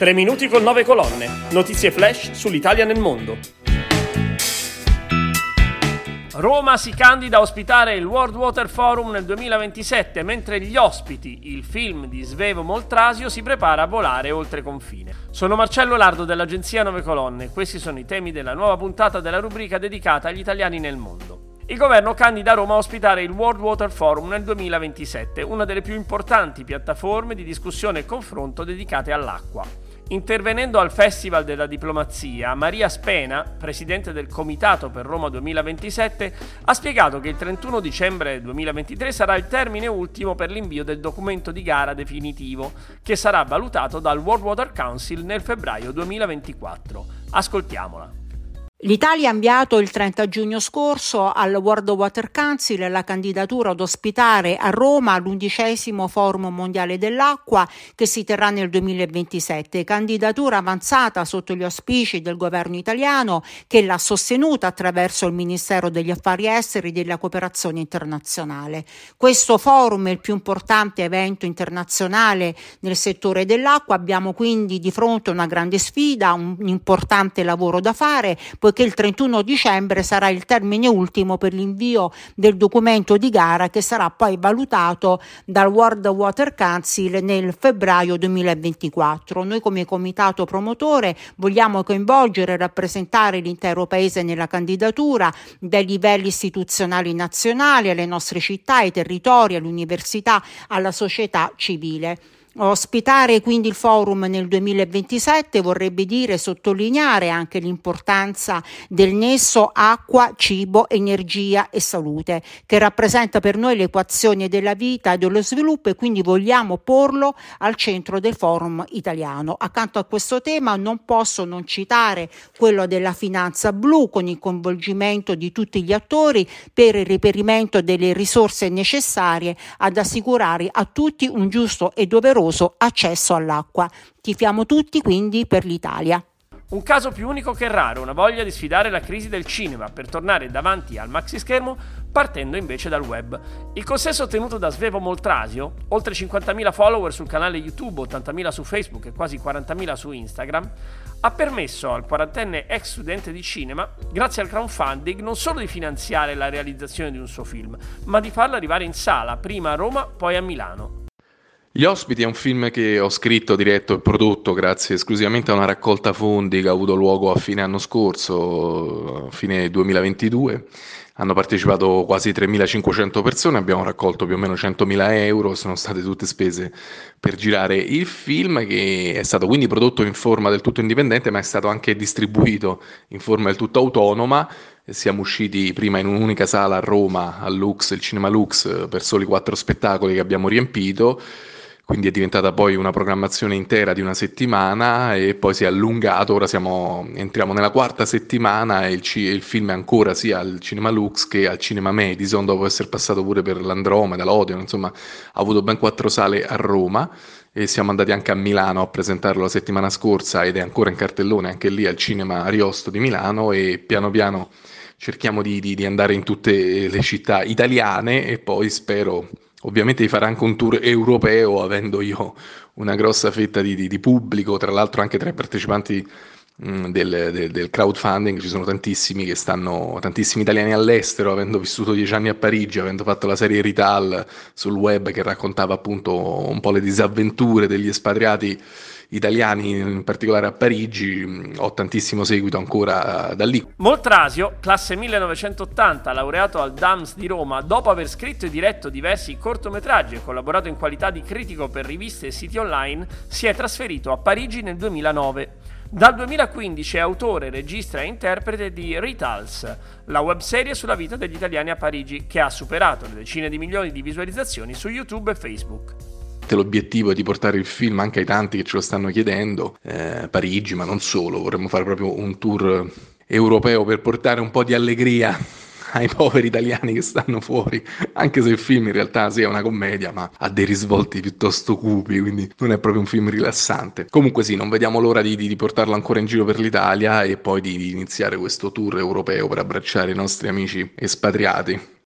3 minuti con 9 colonne. Notizie flash sull'Italia nel mondo. Roma si candida a ospitare il World Water Forum nel 2027, mentre gli ospiti, il film di Svevo Moltrasio, si prepara a volare oltre confine. Sono Marcello Lardo dell'agenzia 9 Colonne. Questi sono i temi della nuova puntata della rubrica dedicata agli italiani nel mondo. Il governo candida Roma a ospitare il World Water Forum nel 2027, una delle più importanti piattaforme di discussione e confronto dedicate all'acqua. Intervenendo al Festival della Diplomazia, Maria Spena, presidente del Comitato per Roma 2027, ha spiegato che il 31 dicembre 2023 sarà il termine ultimo per l'invio del documento di gara definitivo, che sarà valutato dal World Water Council nel febbraio 2024. Ascoltiamola. L'Italia ha inviato il 30 giugno scorso al World Water Council la candidatura ad ospitare a Roma l'undicesimo Forum Mondiale dell'Acqua che si terrà nel 2027, candidatura avanzata sotto gli auspici del governo italiano che l'ha sostenuta attraverso il Ministero degli Affari Esteri e della Cooperazione Internazionale. Questo forum è il più importante evento internazionale nel settore dell'acqua, abbiamo quindi di fronte una grande sfida, un importante lavoro da fare, poiché il 31 dicembre sarà il termine ultimo per l'invio del documento di gara che sarà poi valutato dal World Water Council nel febbraio 2024. Noi come comitato promotore vogliamo coinvolgere e rappresentare l'intero paese nella candidatura dai livelli istituzionali nazionali alle nostre città, ai territori, alle università, alla società civile. Ospitare quindi il forum nel 2027 vorrebbe dire sottolineare anche l'importanza del nesso acqua, cibo, energia e salute, che rappresenta per noi l'equazione della vita e dello sviluppo e quindi vogliamo porlo al centro del forum italiano. Accanto a questo tema non posso non citare quello della finanza blu con il coinvolgimento di tutti gli attori per il reperimento delle risorse necessarie ad assicurare a tutti un giusto e doveroso doveroso accesso all'acqua. Tifiamo tutti quindi per l'Italia. Un caso più unico che raro, una voglia di sfidare la crisi del cinema per tornare davanti al maxi schermo partendo invece dal web. Il consenso ottenuto da Svevo Moltrasio, oltre 50.000 follower sul canale YouTube, 80.000 su Facebook e quasi 40.000 su Instagram, ha permesso al quarantenne ex studente di cinema, grazie al crowdfunding, non solo di finanziare la realizzazione di un suo film, ma di farlo arrivare in sala, prima a Roma, poi a Milano. Gli ospiti è un film che ho scritto, diretto e prodotto grazie esclusivamente a una raccolta fondi che ha avuto luogo a fine anno scorso, fine 2022. Hanno partecipato quasi 3.500 persone, abbiamo raccolto più o meno 100.000 euro, sono state tutte spese per girare il film che è stato quindi prodotto in forma del tutto indipendente ma è stato anche distribuito in forma del tutto autonoma. Siamo usciti prima in un'unica sala a Roma, al Lux, il Cinema Lux, per soli quattro spettacoli che abbiamo riempito quindi è diventata poi una programmazione intera di una settimana e poi si è allungato, ora siamo, entriamo nella quarta settimana e il, il, film è ancora sia al Cinema Lux che al Cinema Madison, dopo essere passato pure per l'Andromeda, l'Odeon, insomma ha avuto ben quattro sale a Roma e siamo andati anche a Milano a presentarlo la settimana scorsa ed è ancora in cartellone anche lì al Cinema Ariosto di Milano e piano piano cerchiamo di, di, di andare in tutte le città italiane e poi spero Ovviamente di fare anche un tour europeo, avendo io una grossa fetta di, di, di pubblico, tra l'altro anche tra i partecipanti mh, del, del, del, crowdfunding ci sono tantissimi che stanno, tantissimi italiani all'estero, avendo vissuto dieci anni a Parigi, avendo fatto la serie Rital sul web che raccontava appunto un po' le disavventure degli espatriati italiani, in particolare a Parigi, ho tantissimo seguito ancora da lì. Moltrasio, classe 1980, laureato al DAMS di Roma, dopo aver scritto e diretto diversi cortometraggi e collaborato in qualità di critico per riviste e siti online, si è trasferito a Parigi nel 2009. Dal 2015 è autore, regista e interprete di Retals, la webserie sulla vita degli italiani a Parigi, che ha superato le decine di milioni di visualizzazioni su YouTube e Facebook l'obiettivo è di portare il film anche ai tanti che ce lo stanno chiedendo, eh, Parigi, ma non solo, vorremmo fare proprio un tour europeo per portare un po' di allegria ai poveri italiani che stanno fuori, anche se il film in realtà sì una commedia, ma ha dei risvolti piuttosto cupi, quindi non è proprio un film rilassante. Comunque sì, non vediamo l'ora di, di portarlo ancora in giro per l'Italia e poi di, di iniziare questo tour europeo per abbracciare i nostri amici espatriati.